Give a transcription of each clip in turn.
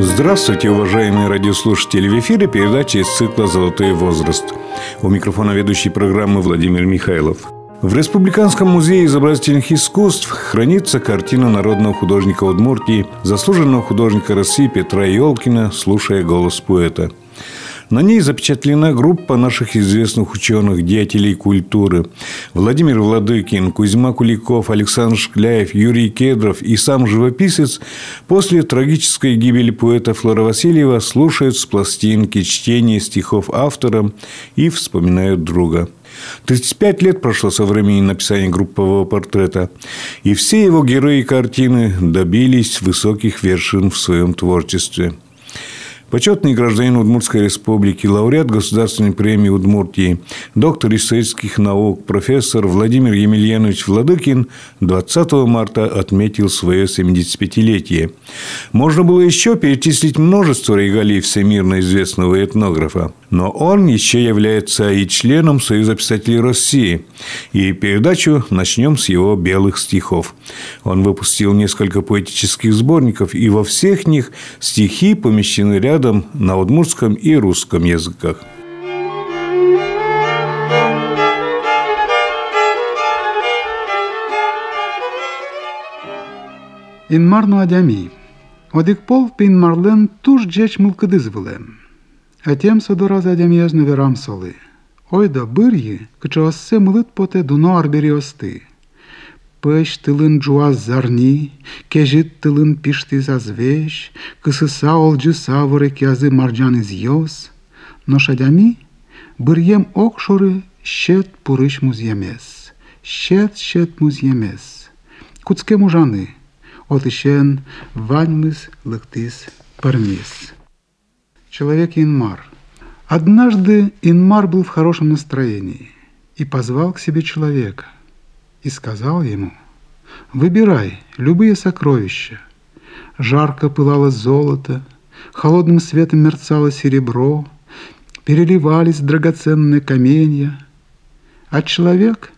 Здравствуйте, уважаемые радиослушатели! В эфире передача из цикла «Золотой возраст». У микрофона ведущий программы Владимир Михайлов. В Республиканском музее изобразительных искусств хранится картина народного художника Удмуртии, заслуженного художника России Петра Елкина «Слушая голос поэта». На ней запечатлена группа наших известных ученых, деятелей культуры. Владимир Владыкин, Кузьма Куликов, Александр Шкляев, Юрий Кедров и сам живописец после трагической гибели поэта Флора Васильева слушают с пластинки чтение стихов автора и вспоминают друга. 35 лет прошло со времени написания группового портрета, и все его герои картины добились высоких вершин в своем творчестве – Почетный гражданин Удмуртской республики, лауреат Государственной премии Удмуртии, доктор исторических наук, профессор Владимир Емельянович Владыкин 20 марта отметил свое 75-летие. Можно было еще перечислить множество регалий всемирно известного этнографа. Но он еще является и членом Союза писателей России. И передачу начнем с его белых стихов. Он выпустил несколько поэтических сборников, и во всех них стихи помещены рядом рядом на удмуртском и русском языках. Инмарну адями. Одикпол пинмарлен туж джеч мулкадызвылем. А тем содора задямьязну верам соли. Ойда бырьи, кычоассе мылыт поте дуно арбериосты. Пăș тылын жуаз зарни, кежит тылын пишти зазвеш, кысыса олжы савыры кязы марджан из йос, но шадями бырьем окшоры щет пурыш музьемес, щет щет музьемес. Куцке мужаны, отышен ваньмыс лыктис пармис. Человек Инмар. Однажды Инмар был в хорошем настроении и позвал к себе человека – и сказал ему, «Выбирай любые сокровища». Жарко пылало золото, холодным светом мерцало серебро, переливались драгоценные каменья, а человек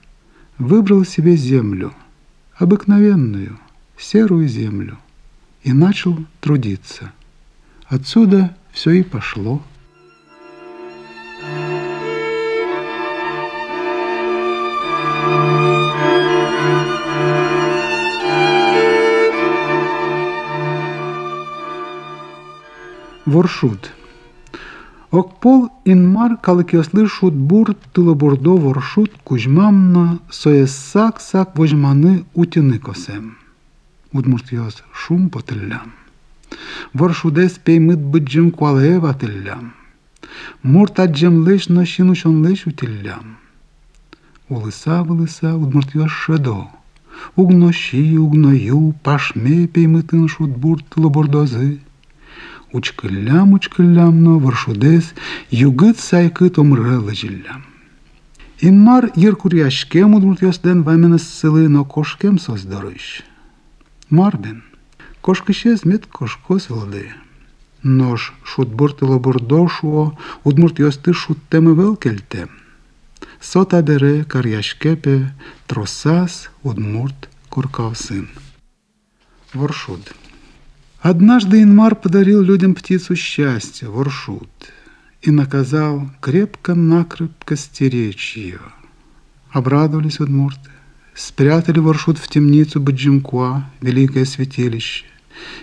выбрал себе землю, обыкновенную, серую землю, и начал трудиться. Отсюда все и пошло. Воршут. Окпол инмар калыкеслы шут бур тылыбурдо воршут кузьмамна соессак сак вожманы утины косем. Удмуртиос шум потыллям. Воршудес пеймыт быджым куалева тыллям. Мурта джемлеш нощинушон леш утиллям. Улыса вылыса удмуртиос шедо. Угнощи, угною, пашме пеймытын шут бур тылыбурдозы. Учкыллям, учкыллямно, варшудес, югыт сайкыт омрылы жиллям. Инмар йыркуряшкем удмуртясден ваменес сылы, но кошкем создорыш. Марбен, кошкышез мет кошкос вылды. Нож шутбуртылы бурдошуо, удмуртясты шуттемы велкельтем. Сота бере каряшкепе, тросас, удмурт, куркавсын. Воршуд. Однажды Инмар подарил людям птицу счастья, воршут, и наказал крепко-накрепко стеречь ее. Обрадовались удмурты, спрятали воршут в темницу Баджимкуа, великое святилище,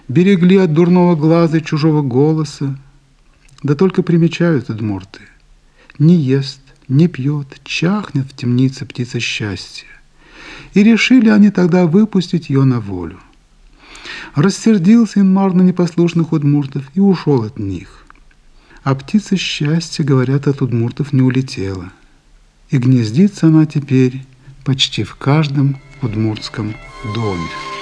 берегли от дурного глаза и чужого голоса, да только примечают удмурты. Не ест, не пьет, чахнет в темнице птица счастья. И решили они тогда выпустить ее на волю. Рассердился Инмар на непослушных удмуртов и ушел от них. А птица счастья, говорят, от удмуртов не улетела. И гнездится она теперь почти в каждом удмуртском доме.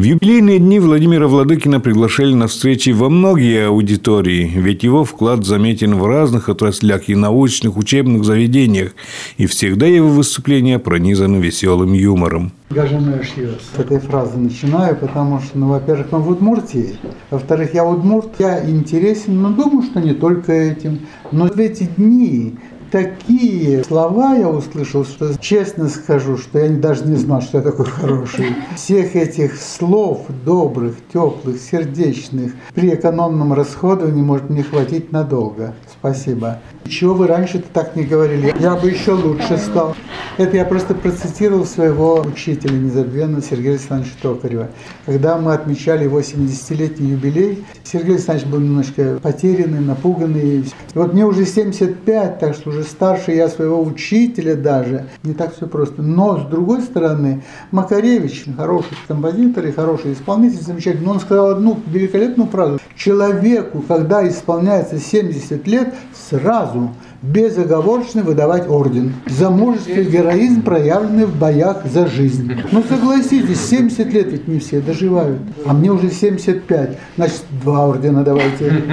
В юбилейные дни Владимира Владыкина приглашали на встречи во многие аудитории, ведь его вклад заметен в разных отраслях и научных учебных заведениях, и всегда его выступления пронизаны веселым юмором. С этой фразы начинаю, потому что, ну, во-первых, мы в Удмуртии, во-вторых, я удмурт, я интересен, но думаю, что не только этим. Но в эти дни такие слова я услышал, что честно скажу, что я даже не знал, что я такой хороший. Всех этих слов добрых, теплых, сердечных при экономном расходовании может не хватить надолго. Спасибо. Чего вы раньше-то так не говорили? Я бы еще лучше стал. Это я просто процитировал своего учителя незабвенного Сергея Александровича Токарева. Когда мы отмечали 80-летний юбилей, Сергей Александрович был немножко потерянный, напуганный. И вот мне уже 75, так что уже старше я своего учителя даже. Не так все просто. Но, с другой стороны, Макаревич, хороший композитор и хороший исполнитель, замечательный, но он сказал одну великолепную фразу. Человеку, когда исполняется 70 лет, сразу безоговорочно выдавать орден за мужество и героизм, проявленный в боях за жизнь. Ну согласитесь, 70 лет ведь не все доживают, а мне уже 75, значит два ордена давайте.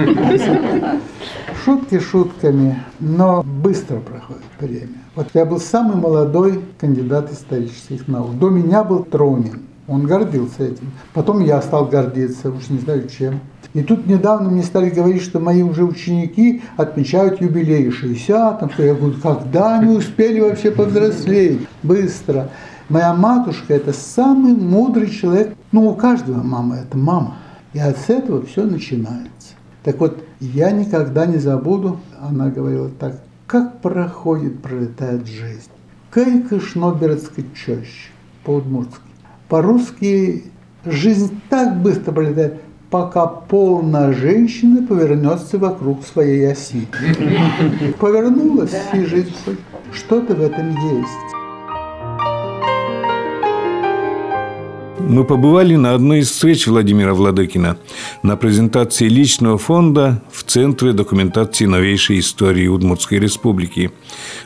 Шутки шутками, но быстро проходит время. Вот я был самый молодой кандидат исторических наук. До меня был Тронин. Он гордился этим. Потом я стал гордиться, уж не знаю чем. И тут недавно мне стали говорить, что мои уже ученики отмечают юбилей 60, там, я говорю, когда они успели вообще повзрослеть? Быстро. Моя матушка – это самый мудрый человек. Ну, у каждого мама – это мама. И от этого все начинается. Так вот, я никогда не забуду, она говорила так, как проходит, пролетает жизнь. Кайка шноберецкой чаще, по-удмуртски. По-русски жизнь так быстро пролетает, пока полная женщина повернется вокруг своей оси. Повернулась, и жизнь что-то в этом есть. Мы побывали на одной из встреч Владимира Владыкина на презентации личного фонда в Центре документации новейшей истории Удмуртской Республики.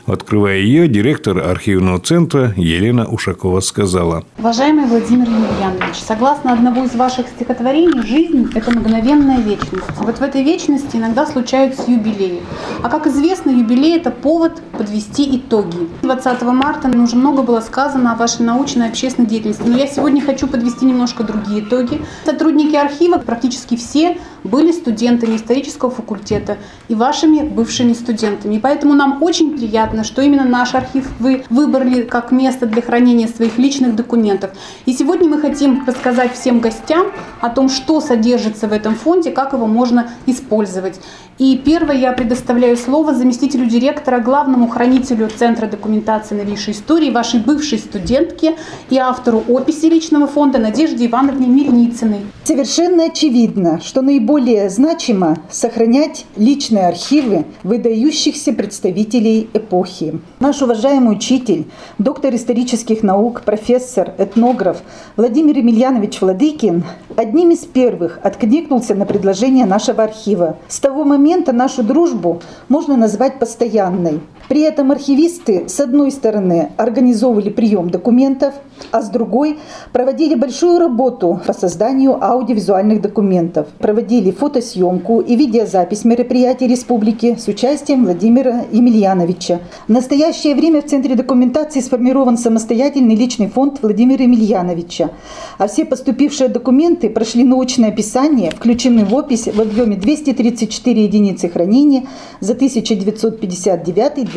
Открывая ее, директор архивного центра Елена Ушакова сказала. Уважаемый Владимир Емельянович, согласно одного из ваших стихотворений, жизнь – это мгновенная вечность. Вот в этой вечности иногда случаются юбилеи. А как известно, юбилей – это повод подвести итоги. 20 марта уже много было сказано о вашей научной и общественной деятельности, но я сегодня хочу подвести немножко другие итоги. Сотрудники архива, практически все, были студентами исторического факультета и вашими бывшими студентами. И поэтому нам очень приятно, что именно наш архив вы выбрали как место для хранения своих личных документов. И сегодня мы хотим рассказать всем гостям о том, что содержится в этом фонде, как его можно использовать. И первое я предоставляю слово заместителю директора, главному хранителю Центра документации новейшей истории, вашей бывшей студентке и автору описи личного фонда Надежде Ивановне Мельницыной. Совершенно очевидно, что наиболее значимо сохранять личные архивы выдающихся представителей эпохи. Наш уважаемый учитель, доктор исторических наук, профессор, этнограф Владимир Емельянович Владыкин одним из первых откликнулся на предложение нашего архива. С того момента нашу дружбу можно назвать постоянной. При этом архивисты, с одной стороны, организовывали прием документов, а с другой проводили большую работу по созданию аудиовизуальных документов, проводили фотосъемку и видеозапись мероприятий республики с участием Владимира Емельяновича. В настоящее время в Центре документации сформирован самостоятельный личный фонд Владимира Емельяновича, а все поступившие документы прошли научное описание, включены в опись в объеме 234 единицы хранения за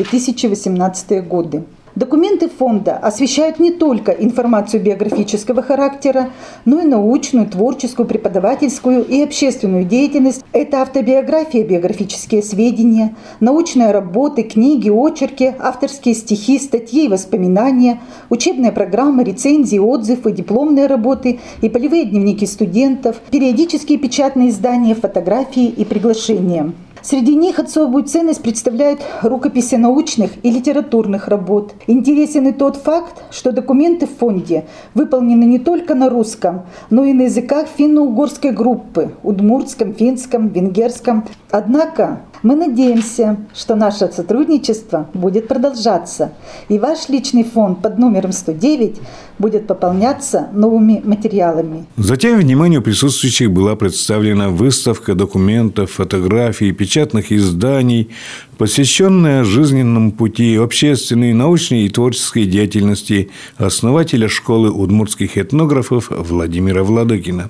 1959-2018 годы. Документы фонда освещают не только информацию биографического характера, но и научную, творческую, преподавательскую и общественную деятельность. Это автобиография, биографические сведения, научные работы, книги, очерки, авторские стихи, статьи и воспоминания, учебные программы, рецензии, отзывы, дипломные работы и полевые дневники студентов, периодические печатные издания, фотографии и приглашения. Среди них особую ценность представляют рукописи научных и литературных работ. Интересен и тот факт, что документы в фонде выполнены не только на русском, но и на языках финно-угорской группы – удмуртском, финском, венгерском. Однако мы надеемся, что наше сотрудничество будет продолжаться, и ваш личный фонд под номером 109 будет пополняться новыми материалами. Затем вниманию присутствующих была представлена выставка документов, фотографий, печатных изданий, посвященная жизненному пути общественной, научной и творческой деятельности основателя школы удмуртских этнографов Владимира Владыкина.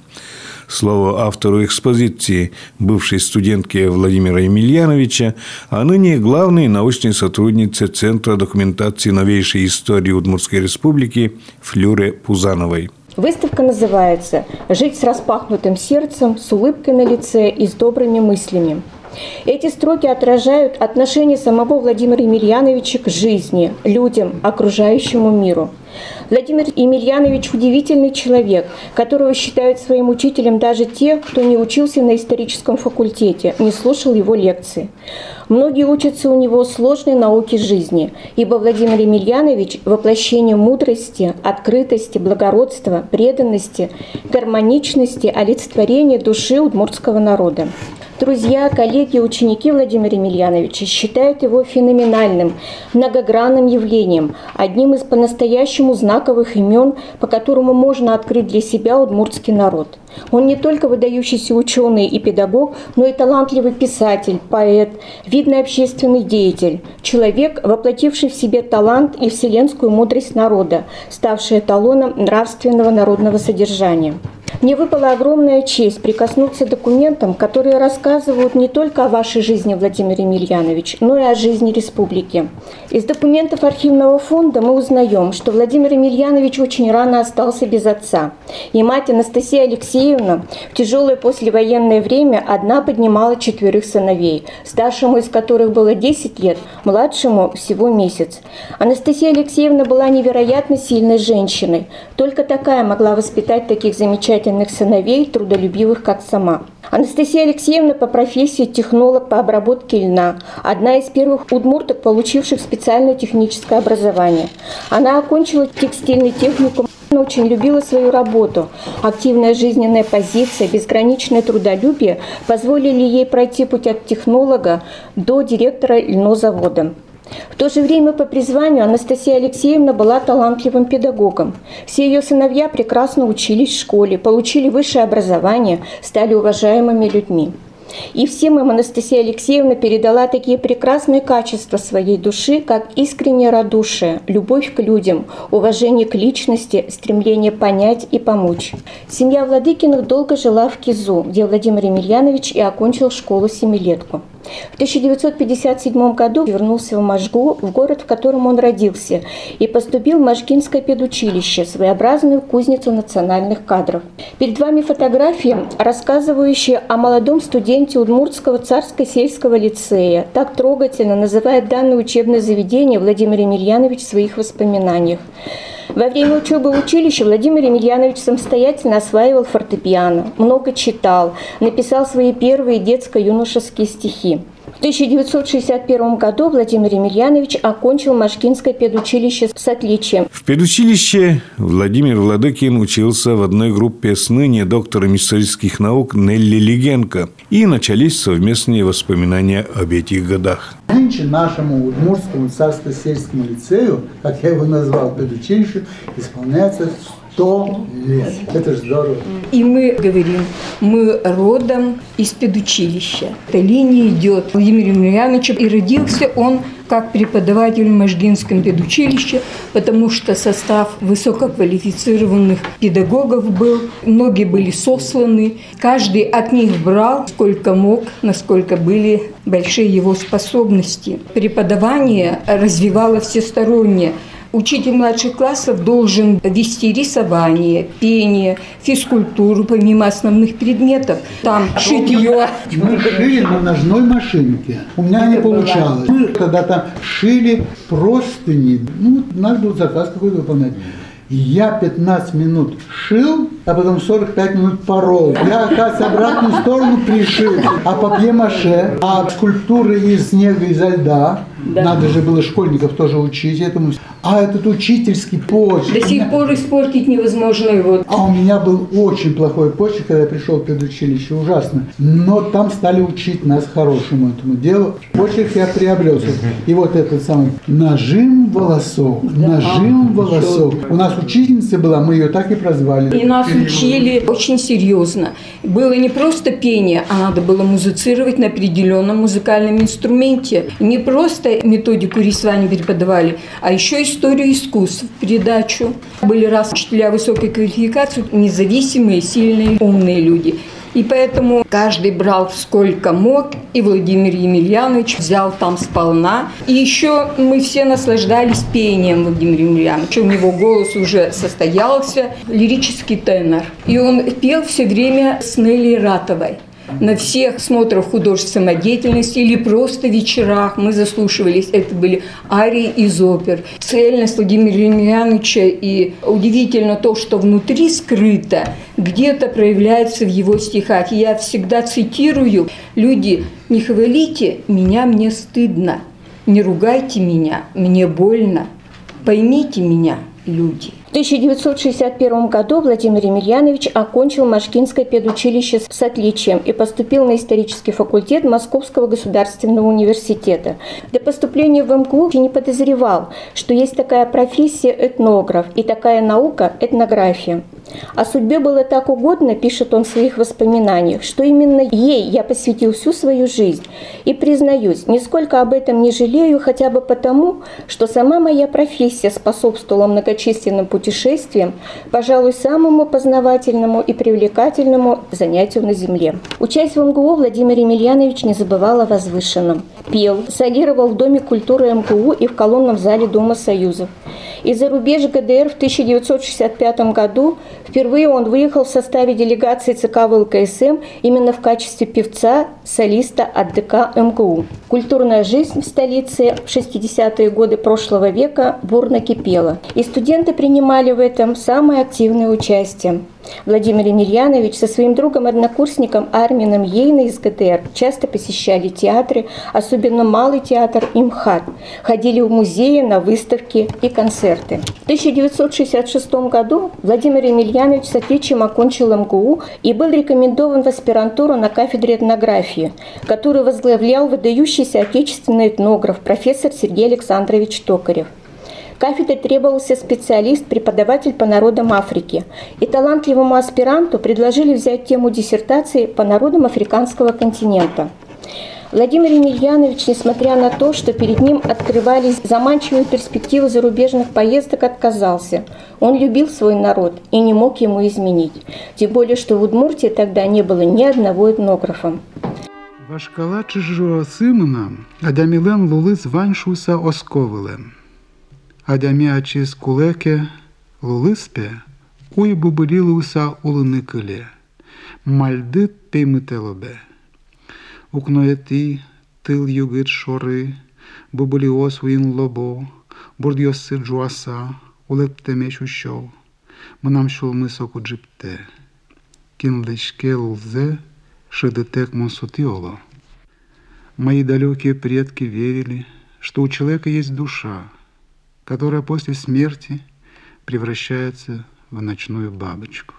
Слово автору экспозиции, бывшей студентке Владимира Емельяновича, а ныне главной научной сотруднице Центра документации новейшей истории Удмуртской республики Флюре Пузановой. Выставка называется «Жить с распахнутым сердцем, с улыбкой на лице и с добрыми мыслями». Эти строки отражают отношение самого Владимира Емельяновича к жизни, людям, окружающему миру. Владимир Емельянович удивительный человек, которого считают своим учителем даже те, кто не учился на историческом факультете, не слушал его лекции. Многие учатся у него сложной науке жизни, ибо Владимир Емельянович – воплощение мудрости, открытости, благородства, преданности, гармоничности, олицетворения души удмуртского народа. Друзья, коллеги, ученики Владимира Емельяновича считают его феноменальным, многогранным явлением, одним из по-настоящему знаковых имен, по которому можно открыть для себя удмуртский народ. Он не только выдающийся ученый и педагог, но и талантливый писатель, поэт, видный общественный деятель, человек, воплотивший в себе талант и вселенскую мудрость народа, ставший эталоном нравственного народного содержания. Мне выпала огромная честь прикоснуться к документам, которые рассказывают не только о вашей жизни, Владимир Емельянович, но и о жизни республики. Из документов архивного фонда мы узнаем, что Владимир Емельянович очень рано остался без отца. И мать Анастасия Алексеевна в тяжелое послевоенное время одна поднимала четверых сыновей, старшему из которых было 10 лет, младшему всего месяц. Анастасия Алексеевна была невероятно сильной женщиной. Только такая могла воспитать таких замечательных замечательных сыновей, трудолюбивых, как сама. Анастасия Алексеевна по профессии технолог по обработке льна, одна из первых удмурток, получивших специальное техническое образование. Она окончила текстильный техникум, она очень любила свою работу. Активная жизненная позиция, безграничное трудолюбие позволили ей пройти путь от технолога до директора льнозавода. В то же время по призванию Анастасия Алексеевна была талантливым педагогом. Все ее сыновья прекрасно учились в школе, получили высшее образование, стали уважаемыми людьми. И всем им Анастасия Алексеевна передала такие прекрасные качества своей души, как искреннее радушие, любовь к людям, уважение к личности, стремление понять и помочь. Семья Владыкиных долго жила в Кизу, где Владимир Емельянович и окончил школу-семилетку. В 1957 году вернулся в Можгу, в город, в котором он родился, и поступил в Можгинское педучилище, своеобразную кузницу национальных кадров. Перед вами фотография, рассказывающая о молодом студенте Удмуртского царско-сельского лицея. Так трогательно называет данное учебное заведение Владимир Емельянович в своих воспоминаниях. Во время учебы в училище Владимир Емельянович самостоятельно осваивал фортепиано, много читал, написал свои первые детско-юношеские стихи. В 1961 году Владимир Емельянович окончил Машкинское педучилище с отличием. В педучилище Владимир Владыкин учился в одной группе с ныне доктором исторических наук Нелли Легенко. И начались совместные воспоминания об этих годах. Нынче нашему Удмуртскому царско-сельскому лицею, как я его назвал, педучилищу, исполняется 100 лет. Это же здорово. И мы говорим, мы родом из педучилища. Эта линия идет Владимир Емельянович, и родился он как преподаватель в Можгинском педучилище, потому что состав высококвалифицированных педагогов был, многие были сосланы, каждый от них брал сколько мог, насколько были большие его способности. Преподавание развивало всесторонне Учитель младших классов должен вести рисование, пение, физкультуру, помимо основных предметов. Там шитье. Мы шили на ножной машинке. У меня не получалось. Мы когда там шили простыни. Ну, надо был заказ какой-то выполнять. Я 15 минут шил, а потом 45 минут порол. Я, оказывается, обратную сторону пришил. А папье-маше, а скульптуры из снега, изо льда. Да. Надо же было школьников тоже учить этому. А этот учительский почерк. До сих пор испортить невозможно его. А у меня был очень плохой почерк, когда я пришел в педучилище, ужасно. Но там стали учить нас хорошему этому делу. Почерк я приобрел. И вот этот самый нажим волосов, нажим волосов. У нас учительница была, мы ее так и прозвали. И нас учили очень серьезно. Было не просто пение, а надо было музицировать на определенном музыкальном инструменте. Не просто методику рисования преподавали, а еще историю искусств передачу. Были раз учителя высокой квалификации, независимые, сильные, умные люди. И поэтому каждый брал сколько мог, и Владимир Емельянович взял там сполна. И еще мы все наслаждались пением Владимира Емельяновича. У него голос уже состоялся, лирический тенор. И он пел все время с Нелли Ратовой на всех смотрах художественной самодеятельности или просто вечерах мы заслушивались. Это были арии из опер. Цельность Владимира Емельяновича и удивительно то, что внутри скрыто, где-то проявляется в его стихах. Я всегда цитирую «Люди, не хвалите меня, мне стыдно, не ругайте меня, мне больно, поймите меня, люди». В 1961 году Владимир Емельянович окончил Машкинское педучилище с отличием и поступил на исторический факультет Московского государственного университета. Для поступления в МГУ не подозревал, что есть такая профессия этнограф и такая наука этнография. О судьбе было так угодно, пишет он в своих воспоминаниях, что именно ей я посвятил всю свою жизнь. И признаюсь, нисколько об этом не жалею, хотя бы потому, что сама моя профессия способствовала многочисленным путешествиям, пожалуй, самому познавательному и привлекательному занятию на Земле. Учась в МГУ, Владимир Емельянович не забывал о возвышенном. Пел, солировал в Доме культуры МГУ и в колонном зале Дома Союзов. Из-за рубеж ГДР в 1965 году впервые он выехал в составе делегации ЦК ВЛКСМ именно в качестве певца, солиста от ДК МГУ. Культурная жизнь в столице в 60-е годы прошлого века бурно кипела, и студенты принимали в этом самое активное участие. Владимир Емельянович со своим другом-однокурсником Армином Ейна из ГДР часто посещали театры, особенно Малый театр и МХАТ, ходили в музеи, на выставки и концерты. В 1966 году Владимир Емельянович с отличием окончил МГУ и был рекомендован в аспирантуру на кафедре этнографии, которую возглавлял выдающийся отечественный этнограф профессор Сергей Александрович Токарев. Кафедре требовался специалист, преподаватель по народам Африки. И талантливому аспиранту предложили взять тему диссертации по народам африканского континента. Владимир Емельянович, несмотря на то, что перед ним открывались заманчивые перспективы зарубежных поездок, отказался. Он любил свой народ и не мог ему изменить. Тем более, что в Удмуртии тогда не было ни одного этнографа. Важкала чужого симена, Адамілен лули званшуса осковилем. Адямячис кулеке лулиспе, уй бубилилуса улуникиле, мальдит пеймителобе. Укноети тил югит шори, бубуліос він лобо, бурдйоси джуаса, улептемеш ушов, мнам шул мисоку джипте. Кин лечке лзе, шедетек монсутиоло. Мои далекие предки верили, что у человека есть душа, которая после смерти превращается в ночную бабочку.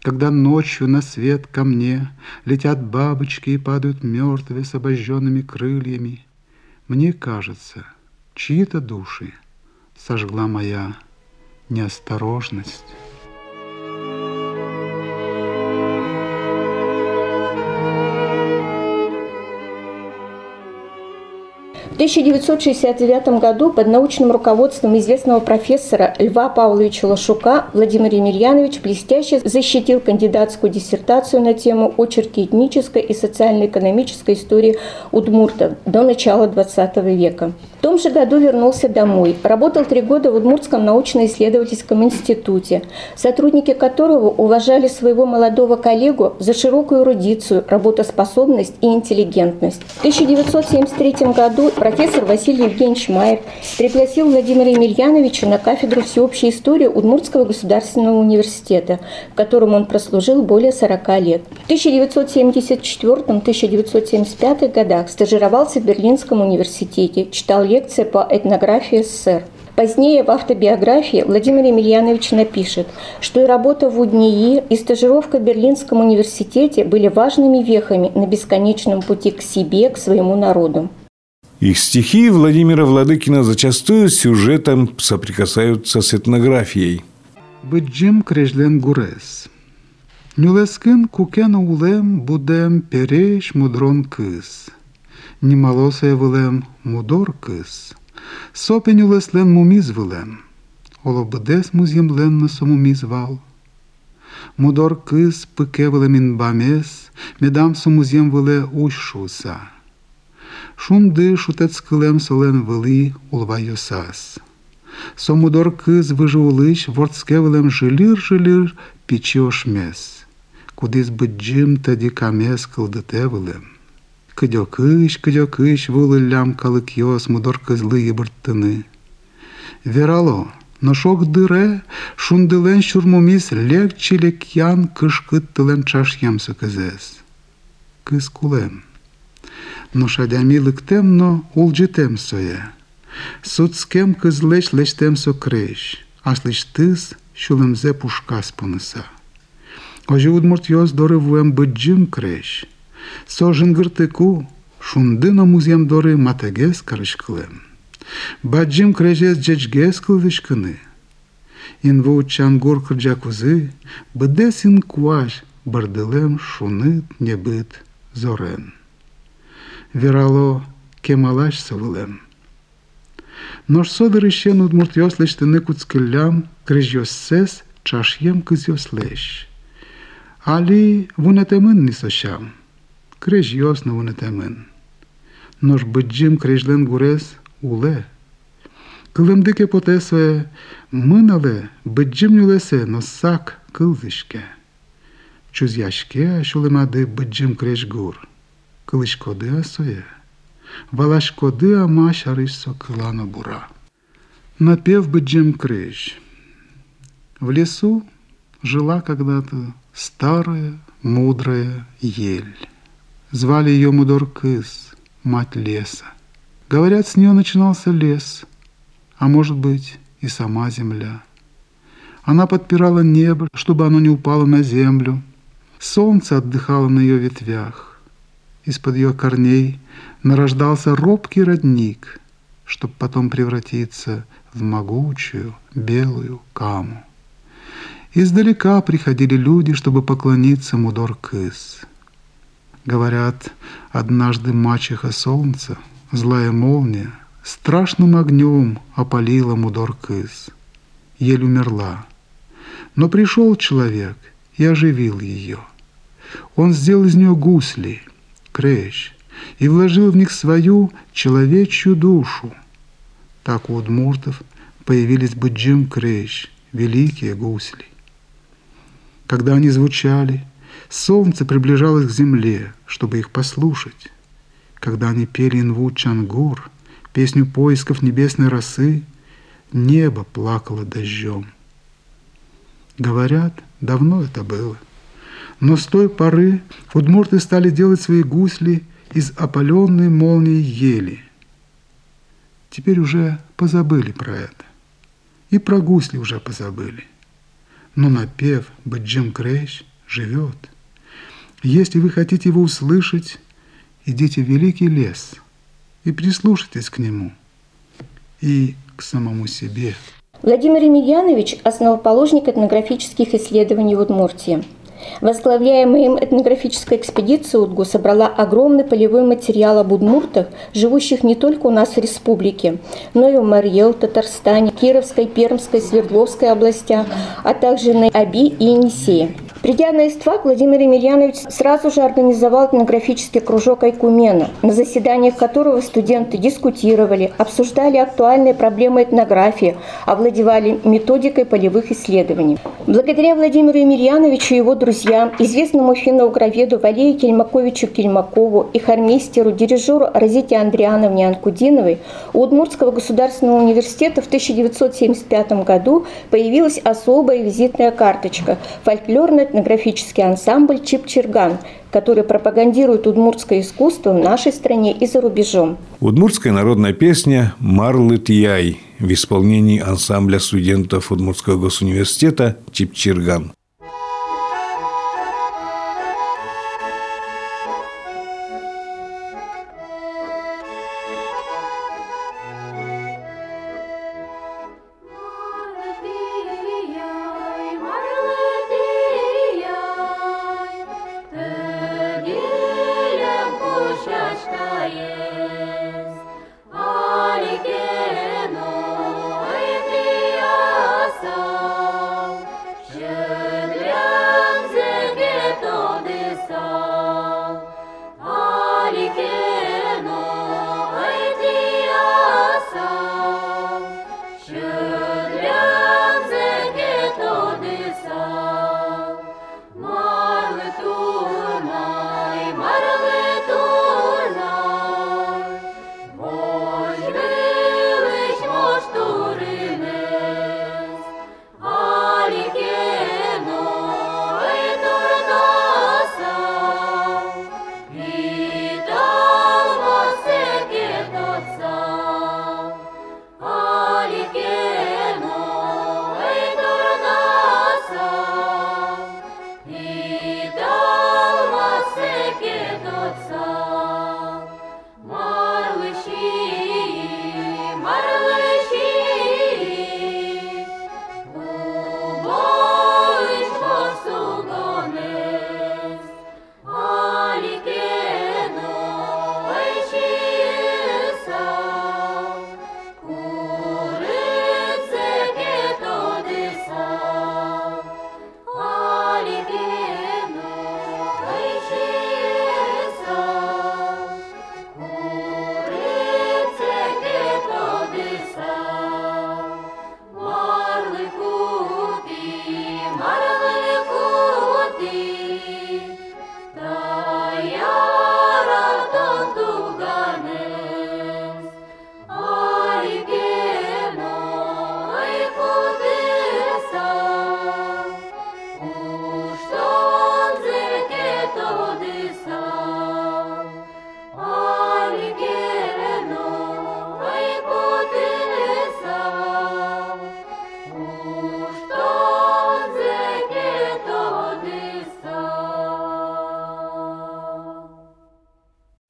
Когда ночью на свет ко мне летят бабочки и падают мертвые с обожженными крыльями, мне кажется, чьи-то души сожгла моя неосторожность. В 1969 году под научным руководством известного профессора Льва Павловича Лошука Владимир Емельянович блестяще защитил кандидатскую диссертацию на тему «Очерки этнической и социально-экономической истории Удмурта до начала XX века». В том же году вернулся домой. Работал три года в Удмуртском научно-исследовательском институте, сотрудники которого уважали своего молодого коллегу за широкую эрудицию, работоспособность и интеллигентность. В 1973 году профессор Василий Евгеньевич Маев пригласил Владимира Емельяновича на кафедру всеобщей истории Удмуртского государственного университета, в котором он прослужил более 40 лет. В 1974-1975 годах стажировался в Берлинском университете, читал лекции по этнографии СССР. Позднее в автобиографии Владимир Емельянович напишет, что и работа в УДНИИ, и стажировка в Берлинском университете были важными вехами на бесконечном пути к себе, к своему народу. Их стихи Владимира Владыкина зачастую с сюжетом соприкасаются с этнографией. Быджим крежлен гурес. Нюлескин кукен улем будем переш мудрон кыс. Німалосе вилем мудор кис, сопеню леслен муміз вилем, олобдес музєм лен на сомуміз вал. Мудор кис пике вилем інбамес, медам сомузєм виле ущуса. Шунди шутец килем солен вели улва йосас. Сомудор кис вижулич ворцкевелем жилір-жилір пічі ошмес. Кудись биджим тоді камес килдетевелем. Кидьокиш, кидьокиш, вулиллям каликйос, мудор кизли бертини. Вірало, ношок дире, шундилен щурмуміс, легче лекян кишкит тилен чаш'ям сокезес. Кис кулем. Ношадямі ликтемно улджитем соє. Суцкем кизлеч лечтем сокриш, аж лиш тис, що лемзе пушка спонеса. Ожі удмурт йос доривуем биджим креш. Со жингиртику шундина музям дори матегес каришклем. Баджим крежес джечгес кылвишкыны. Инву чангур кырджакузы, быдес инкваш бардылем шунит небыт зорен. Вирало кемалаш сывылем. Нож содыр ищен удмурт йос лештыны куцкылям, крэж йос сес, чашьем кыз йос лещ. Али вунетемын не сощам. Крэж йос на вунетемын. Нож быджим крежлен гурес уле. Кылымдыке потесое мынале быджим нюлесе носак кылвишке. Чузяшке шулемады быджим крэж гур. Кылышкоды асое. Валашкоды ама шарыш сокылана бура. Напев быджим крэж. В лесу жила когда-то старая, мудрая ель. Звали ее Мудор-Кыс, мать леса. Говорят, с нее начинался лес, а может быть и сама земля. Она подпирала небо, чтобы оно не упало на землю. Солнце отдыхало на ее ветвях. Из-под ее корней нарождался робкий родник, чтобы потом превратиться в могучую белую каму. Издалека приходили люди, чтобы поклониться Мудор-Кыс. Говорят, однажды мачеха солнца, злая молния, страшным огнем опалила Мудор-Кыс. Еле умерла. Но пришел человек и оживил ее. Он сделал из нее гусли, крещ, и вложил в них свою человечью душу. Так у удмуртов появились Быджим Крещ, великие гусли. Когда они звучали, солнце приближалось к земле, чтобы их послушать. Когда они пели инву Чангур, песню поисков небесной росы, небо плакало дождем. Говорят, давно это было. Но с той поры удмурты стали делать свои гусли из опаленной молнии ели. Теперь уже позабыли про это. И про гусли уже позабыли. Но напев «Баджим Крейш» живет. Если вы хотите его услышать, идите в великий лес и прислушайтесь к нему и к самому себе. Владимир Емельянович – основоположник этнографических исследований в Удмуртии. Возглавляемая им этнографическая экспедиция УДГУ собрала огромный полевой материал об удмуртах, живущих не только у нас в республике, но и в Марьел, Татарстане, Кировской, Пермской, Свердловской областях, а также на Аби и Енисее. Придя на Иствак, Владимир Емельянович сразу же организовал этнографический кружок Айкумена, на заседаниях которого студенты дискутировали, обсуждали актуальные проблемы этнографии, овладевали методикой полевых исследований. Благодаря Владимиру Емельяновичу и его друзьям, известному финно-угроведу Валерию Кельмаковичу Кельмакову и хормейстеру, дирижеру Розите Андриановне Анкудиновой, у Удмуртского государственного университета в 1975 году появилась особая визитная карточка – фольклорно-этнографический ансамбль «Чипчерган», который пропагандирует удмуртское искусство в нашей стране и за рубежом. Удмуртская народная песня «Марлыт Яй» в исполнении ансамбля студентов Удмуртского госуниверситета «Чипчерган».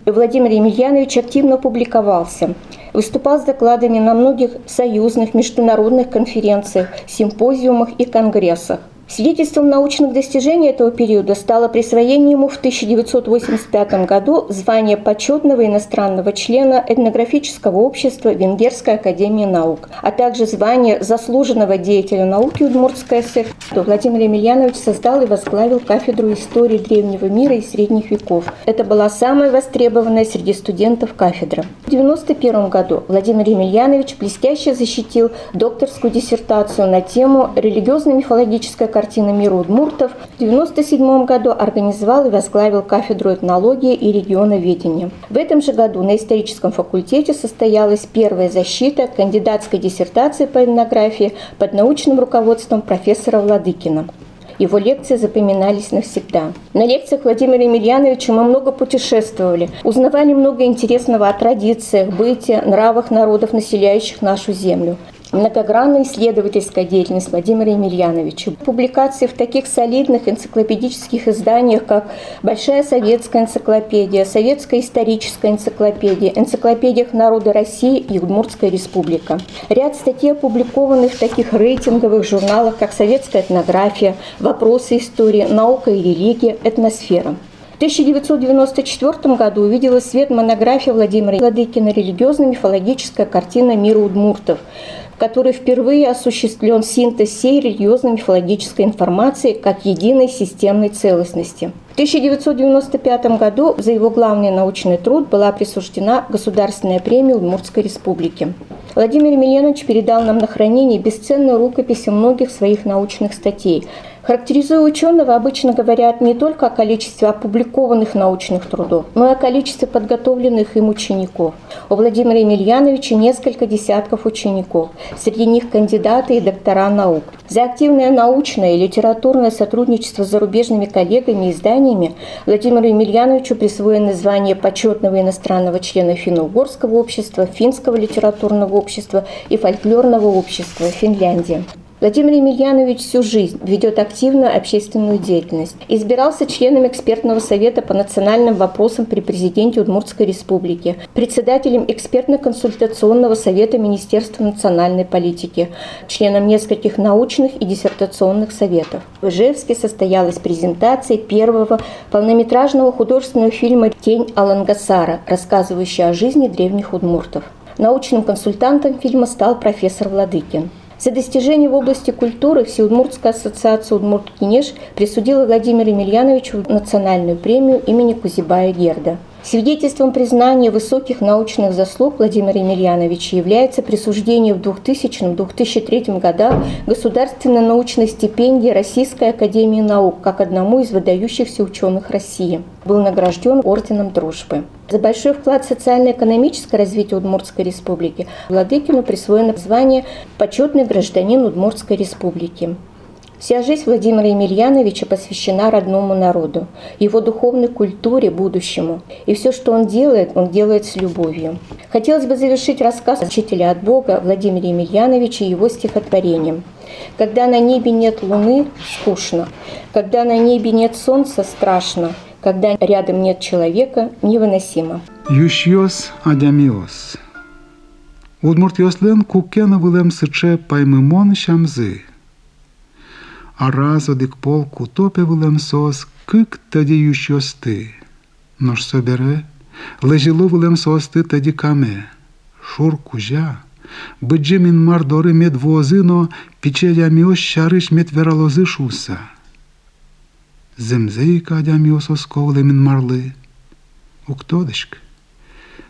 Владимир Емельянович активно публиковался, выступал с докладами на многих союзных международных конференциях, симпозиумах и конгрессах. Свидетельством научных достижений этого периода стало присвоение ему в 1985 году звания почетного иностранного члена этнографического общества Венгерской академии наук, а также звание заслуженного деятеля науки Удмуртской ССР. Владимир Емельянович создал и возглавил кафедру истории древнего мира и средних веков. Это была самая востребованная среди студентов кафедра. В 1991 году Владимир Емельянович блестяще защитил докторскую диссертацию на тему религиозно-мифологическая картина мира удмуртов, в 1997 году организовал и возглавил кафедру этнологии и регионоведения. В этом же году на историческом факультете состоялась первая защита кандидатской диссертации по этнографии под научным руководством профессора Владыкина. Его лекции запоминались навсегда. На лекциях Владимира Емельяновича мы много путешествовали, узнавали много интересного о традициях, быте, нравах народов, населяющих нашу землю многогранная исследовательская деятельность Владимира Емельяновича, публикации в таких солидных энциклопедических изданиях, как Большая советская энциклопедия, Советская историческая энциклопедия, энциклопедиях народа России и Удмуртская республика. Ряд статей опубликованных в таких рейтинговых журналах, как Советская этнография, Вопросы истории, Наука и религия, Этносфера. В 1994 году увидела свет монография Владимира Владыкина «Религиозно-мифологическая картина мира удмуртов», в которой впервые осуществлен синтез всей религиозно-мифологической информации как единой системной целостности. В 1995 году за его главный научный труд была присуждена Государственная премия Удмуртской республики. Владимир Емельянович передал нам на хранение бесценную рукопись многих своих научных статей, Характеризуя ученого, обычно говорят не только о количестве опубликованных научных трудов, но и о количестве подготовленных им учеников. У Владимира Емельяновича несколько десятков учеников, среди них кандидаты и доктора наук. За активное научное и литературное сотрудничество с зарубежными коллегами и изданиями Владимиру Емельяновичу присвоено звание почетного иностранного члена финно-угорского общества, финского литературного общества и фольклорного общества Финляндии. Владимир Емельянович всю жизнь ведет активную общественную деятельность. Избирался членом экспертного совета по национальным вопросам при президенте Удмуртской республики, председателем экспертно-консультационного совета Министерства национальной политики, членом нескольких научных и диссертационных советов. В Ижевске состоялась презентация первого полнометражного художественного фильма «Тень Алангасара», рассказывающая о жизни древних удмуртов. Научным консультантом фильма стал профессор Владыкин. За достижения в области культуры Всеудмуртская ассоциация Удмурт-Кинеш присудила Владимиру Емельяновичу национальную премию имени Кузибая Герда. Свидетельством признания высоких научных заслуг Владимира Емельяновича является присуждение в 2000-2003 годах государственной научной стипендии Российской академии наук как одному из выдающихся ученых России. Был награжден орденом дружбы. За большой вклад в социально-экономическое развитие Удмуртской республики Владыкину присвоено звание «Почетный гражданин Удмуртской республики». Вся жизнь Владимира Емельяновича посвящена родному народу, его духовной культуре, будущему. И все, что он делает, он делает с любовью. Хотелось бы завершить рассказ учителя от Бога Владимира Емельяновича его стихотворением. «Когда на небе нет луны, скучно. Когда на небе нет солнца, страшно. Когда рядом нет человека, невыносимо». Ющиос адямиос. Удмурт йослен кукена вылем сыче паймымон шамзы – а разодик полку топивилем сос, кик тоді ющости. Нож собере, лежіловилем сости тоді каме. Шур кужа, биджи мін мардори мед возино, пічеля міос шариш мед вералози шуса. Земзей кадя міос осковли мін марли. Уктодишк.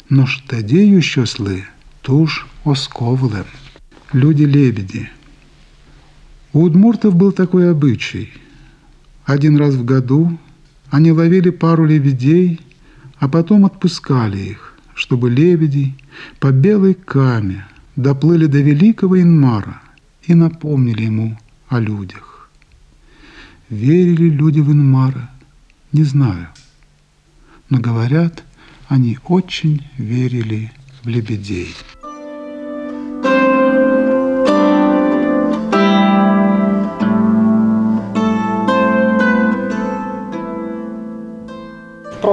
Нож тоді ющосли, туж осковлем. Люди-лебеди. У удмуртов был такой обычай. Один раз в году они ловили пару лебедей, а потом отпускали их, чтобы лебеди по белой каме доплыли до великого Инмара и напомнили ему о людях. Верили люди в Инмара? Не знаю. Но говорят, они очень верили в лебедей.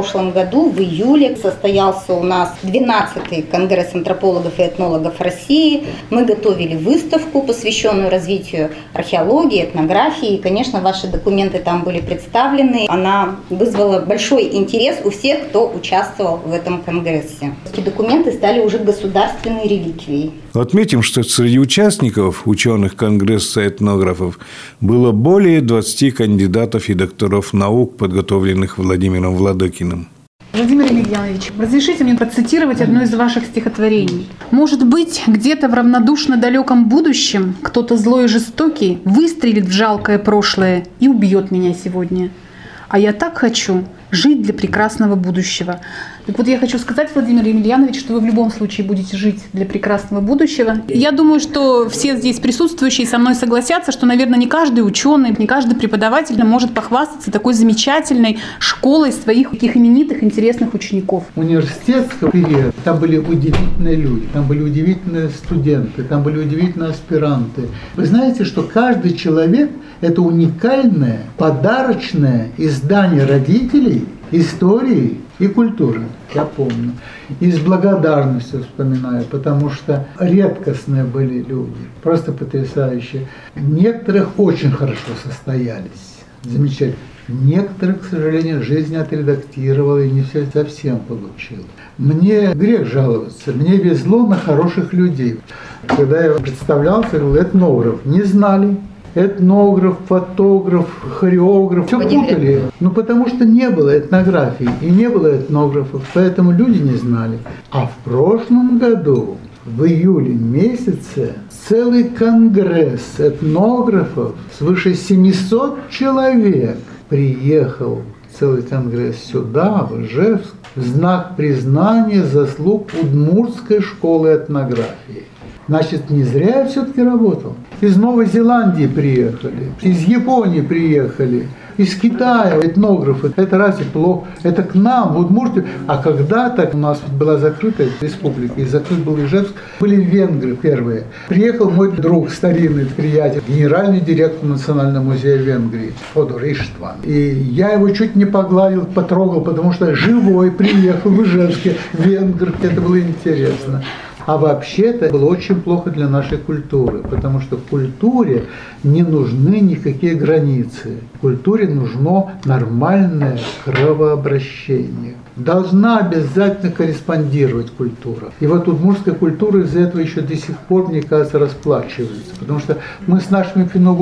Прошлом году, в июле, состоялся у нас 12-й Конгресс антропологов и этнологов России. Мы готовили выставку, посвященную развитию археологии, этнографии. И, конечно, ваши документы там были представлены. Она вызвала большой интерес у всех, кто участвовал в этом конгрессе. Эти документы стали уже государственной реликвией. Отметим, что среди участников ученых Конгресса этнографов было более 20 кандидатов и докторов наук, подготовленных Владимиром Владыкиным. Владимир Емельянович, разрешите мне процитировать одно из ваших стихотворений. «Может быть, где-то в равнодушно далеком будущем кто-то злой и жестокий выстрелит в жалкое прошлое и убьет меня сегодня. А я так хочу жить для прекрасного будущего. Так вот, я хочу сказать, Владимир Емельянович, что вы в любом случае будете жить для прекрасного будущего. Я думаю, что все здесь присутствующие со мной согласятся, что, наверное, не каждый ученый, не каждый преподаватель может похвастаться такой замечательной школой своих таких именитых, интересных учеников. Университетский период, там были удивительные люди, там были удивительные студенты, там были удивительные аспиранты. Вы знаете, что каждый человек – это уникальное, подарочное издание родителей истории и культуры, я помню. И с благодарностью вспоминаю, потому что редкостные были люди, просто потрясающие. Некоторых очень хорошо состоялись, замечательно. Некоторых, к сожалению, жизнь отредактировала и не все совсем получил. Мне грех жаловаться, мне везло на хороших людей. Когда я представлялся, говорил, этнограф, не знали, этнограф, фотограф, хореограф. Все путали. Ну, потому что не было этнографии и не было этнографов, поэтому люди не знали. А в прошлом году, в июле месяце, целый конгресс этнографов, свыше 700 человек приехал целый конгресс сюда, в Ижевск, в знак признания заслуг Удмуртской школы этнографии. Значит, не зря я все-таки работал. Из Новой Зеландии приехали, из Японии приехали, из Китая этнографы. Это разве плохо? Это к нам, в Удмуртию. А когда-то у нас была закрытая республика, и закрыт был Ижевск, были венгры первые. Приехал мой друг, старинный приятель, генеральный директор Национального музея Венгрии, Фодор Иштван. И я его чуть не погладил, потрогал, потому что живой приехал в Ижевске, венгр. Это было интересно. А вообще это было очень плохо для нашей культуры, потому что культуре не нужны никакие границы. Культуре нужно нормальное кровообращение. Должна обязательно корреспондировать культура. И вот удмуртская культура из-за этого еще до сих пор, мне кажется, расплачивается. Потому что мы с нашими финно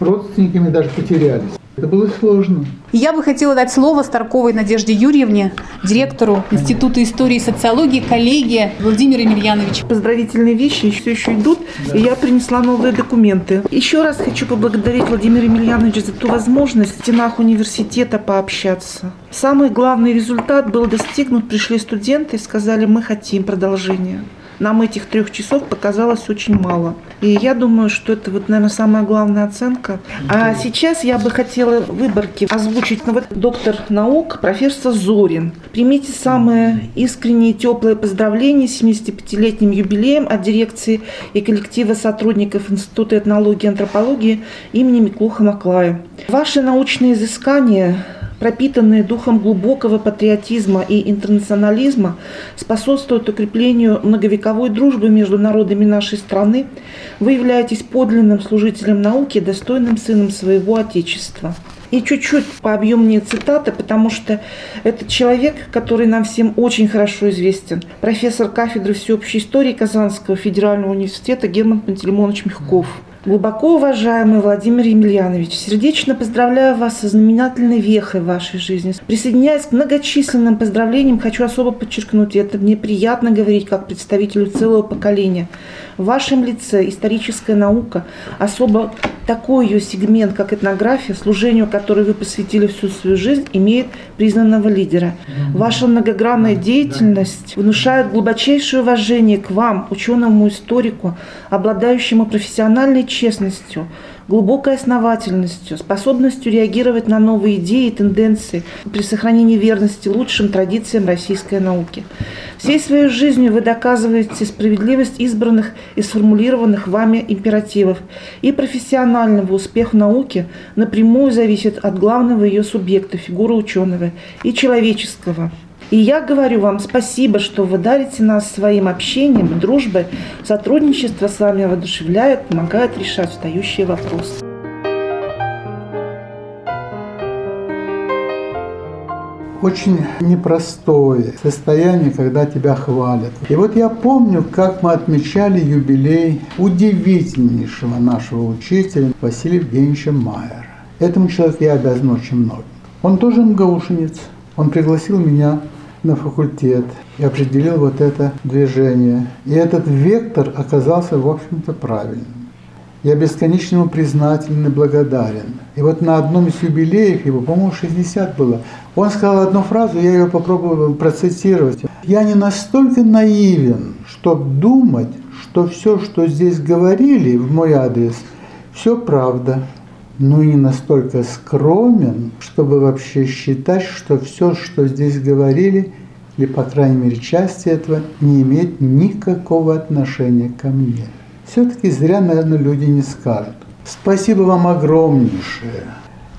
родственниками даже потерялись. Это было сложно. Я бы хотела дать слово Старковой Надежде Юрьевне, директору Института истории и социологии, коллеге Владимир Емельянович. Поздравительные вещи все еще идут, да. и я принесла новые документы. Еще раз хочу поблагодарить Владимира Емельяновича за ту возможность в стенах университета пообщаться. Самый главный результат был достигнут. Пришли студенты и сказали, мы хотим продолжения нам этих трех часов показалось очень мало. И я думаю, что это вот, наверное, самая главная оценка. А сейчас я бы хотела выборки озвучить. Ну, вот доктор наук, профессор Зорин. Примите самые искренние теплые поздравления с 75-летним юбилеем от дирекции и коллектива сотрудников Института этнологии и антропологии имени Миклуха Маклая. Ваши научные изыскания пропитанные духом глубокого патриотизма и интернационализма, способствуют укреплению многовековой дружбы между народами нашей страны, вы являетесь подлинным служителем науки, достойным сыном своего Отечества. И чуть-чуть пообъемнее цитаты, потому что это человек, который нам всем очень хорошо известен. Профессор кафедры всеобщей истории Казанского федерального университета Герман Пантелеймонович Мягков. Глубоко уважаемый Владимир Емельянович, сердечно поздравляю вас со знаменательной вехой в вашей жизни. Присоединяясь к многочисленным поздравлениям, хочу особо подчеркнуть, это мне приятно говорить как представителю целого поколения. В вашем лице историческая наука, особо такой ее сегмент, как этнография, служению которой вы посвятили всю свою жизнь, имеет признанного лидера. Ваша многогранная деятельность внушает глубочайшее уважение к вам, ученому историку, обладающему профессиональной честностью, глубокой основательностью, способностью реагировать на новые идеи и тенденции при сохранении верности лучшим традициям российской науки. Всей своей жизнью вы доказываете справедливость избранных и сформулированных вами императивов. И профессионального успеха науки напрямую зависит от главного ее субъекта, фигуры ученого, и человеческого – и я говорю вам спасибо, что вы дарите нас своим общением, дружбой. Сотрудничество с вами воодушевляет, помогает решать встающие вопросы. очень непростое состояние, когда тебя хвалят. И вот я помню, как мы отмечали юбилей удивительнейшего нашего учителя Василия Евгеньевича Майера. Этому человеку я обязан очень много. Он тоже МГУшенец. Он пригласил меня на факультет и определил вот это движение. И этот вектор оказался, в общем-то, правильным. Я бесконечно ему признателен и благодарен. И вот на одном из юбилеев его, по-моему, 60 было, он сказал одну фразу, я ее попробую процитировать. «Я не настолько наивен, чтобы думать, что все, что здесь говорили в мой адрес, все правда, но и не настолько скромен, чтобы вообще считать, что все, что здесь говорили, или, по крайней мере, части этого, не имеет никакого отношения ко мне. Все-таки зря, наверное, люди не скажут. Спасибо вам огромнейшее.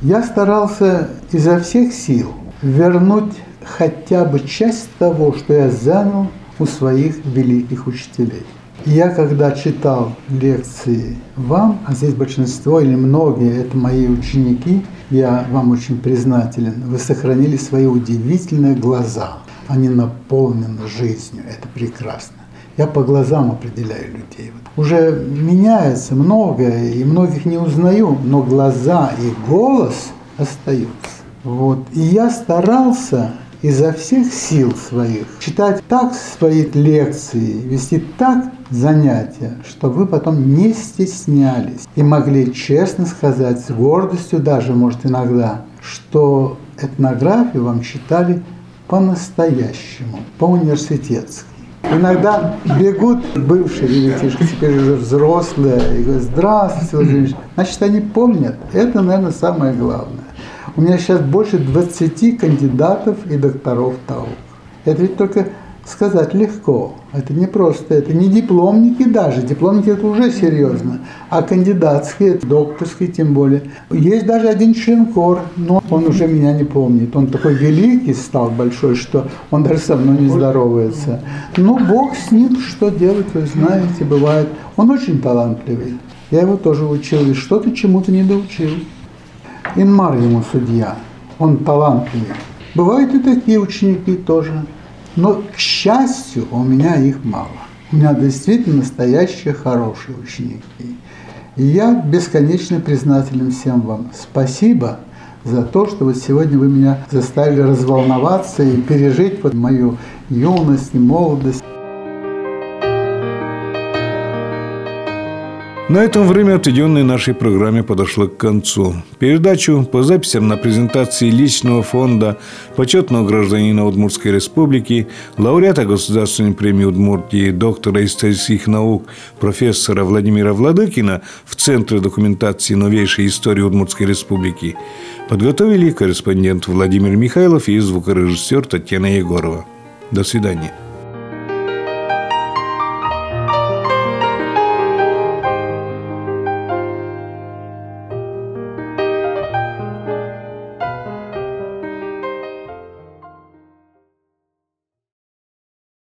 Я старался изо всех сил вернуть хотя бы часть того, что я занял у своих великих учителей. Я когда читал лекции вам, а здесь большинство или многие это мои ученики, я вам очень признателен. Вы сохранили свои удивительные глаза. Они наполнены жизнью. Это прекрасно. Я по глазам определяю людей. Уже меняется многое, и многих не узнаю, но глаза и голос остаются. Вот. И я старался изо всех сил своих читать так свои лекции, вести так занятия, чтобы вы потом не стеснялись и могли честно сказать, с гордостью даже, может, иногда, что этнографию вам читали по-настоящему, по-университетски. Иногда бегут бывшие ребятишки, теперь уже взрослые, и говорят, здравствуйте, Владимир Значит, они помнят. Это, наверное, самое главное. У меня сейчас больше 20 кандидатов и докторов наук. Это ведь только сказать легко. Это не просто, это не дипломники даже. Дипломники это уже серьезно. А кандидатские, докторские тем более. Есть даже один член но он уже меня не помнит. Он такой великий стал большой, что он даже со мной не здоровается. Но Бог с ним, что делать, вы знаете, бывает. Он очень талантливый. Я его тоже учил, и что-то чему-то не доучил. Инмар ему судья, он талантливый. Бывают и такие ученики тоже. Но, к счастью, у меня их мало. У меня действительно настоящие хорошие ученики. И я бесконечно признателен всем вам. Спасибо за то, что вот сегодня вы меня заставили разволноваться и пережить вот мою юность и молодость. На этом время, отведенное нашей программе, подошло к концу. Передачу по записям на презентации личного фонда почетного гражданина Удмуртской республики, лауреата Государственной премии Удмуртии, доктора исторических наук, профессора Владимира Владыкина в Центре документации новейшей истории Удмуртской республики подготовили корреспондент Владимир Михайлов и звукорежиссер Татьяна Егорова. До свидания.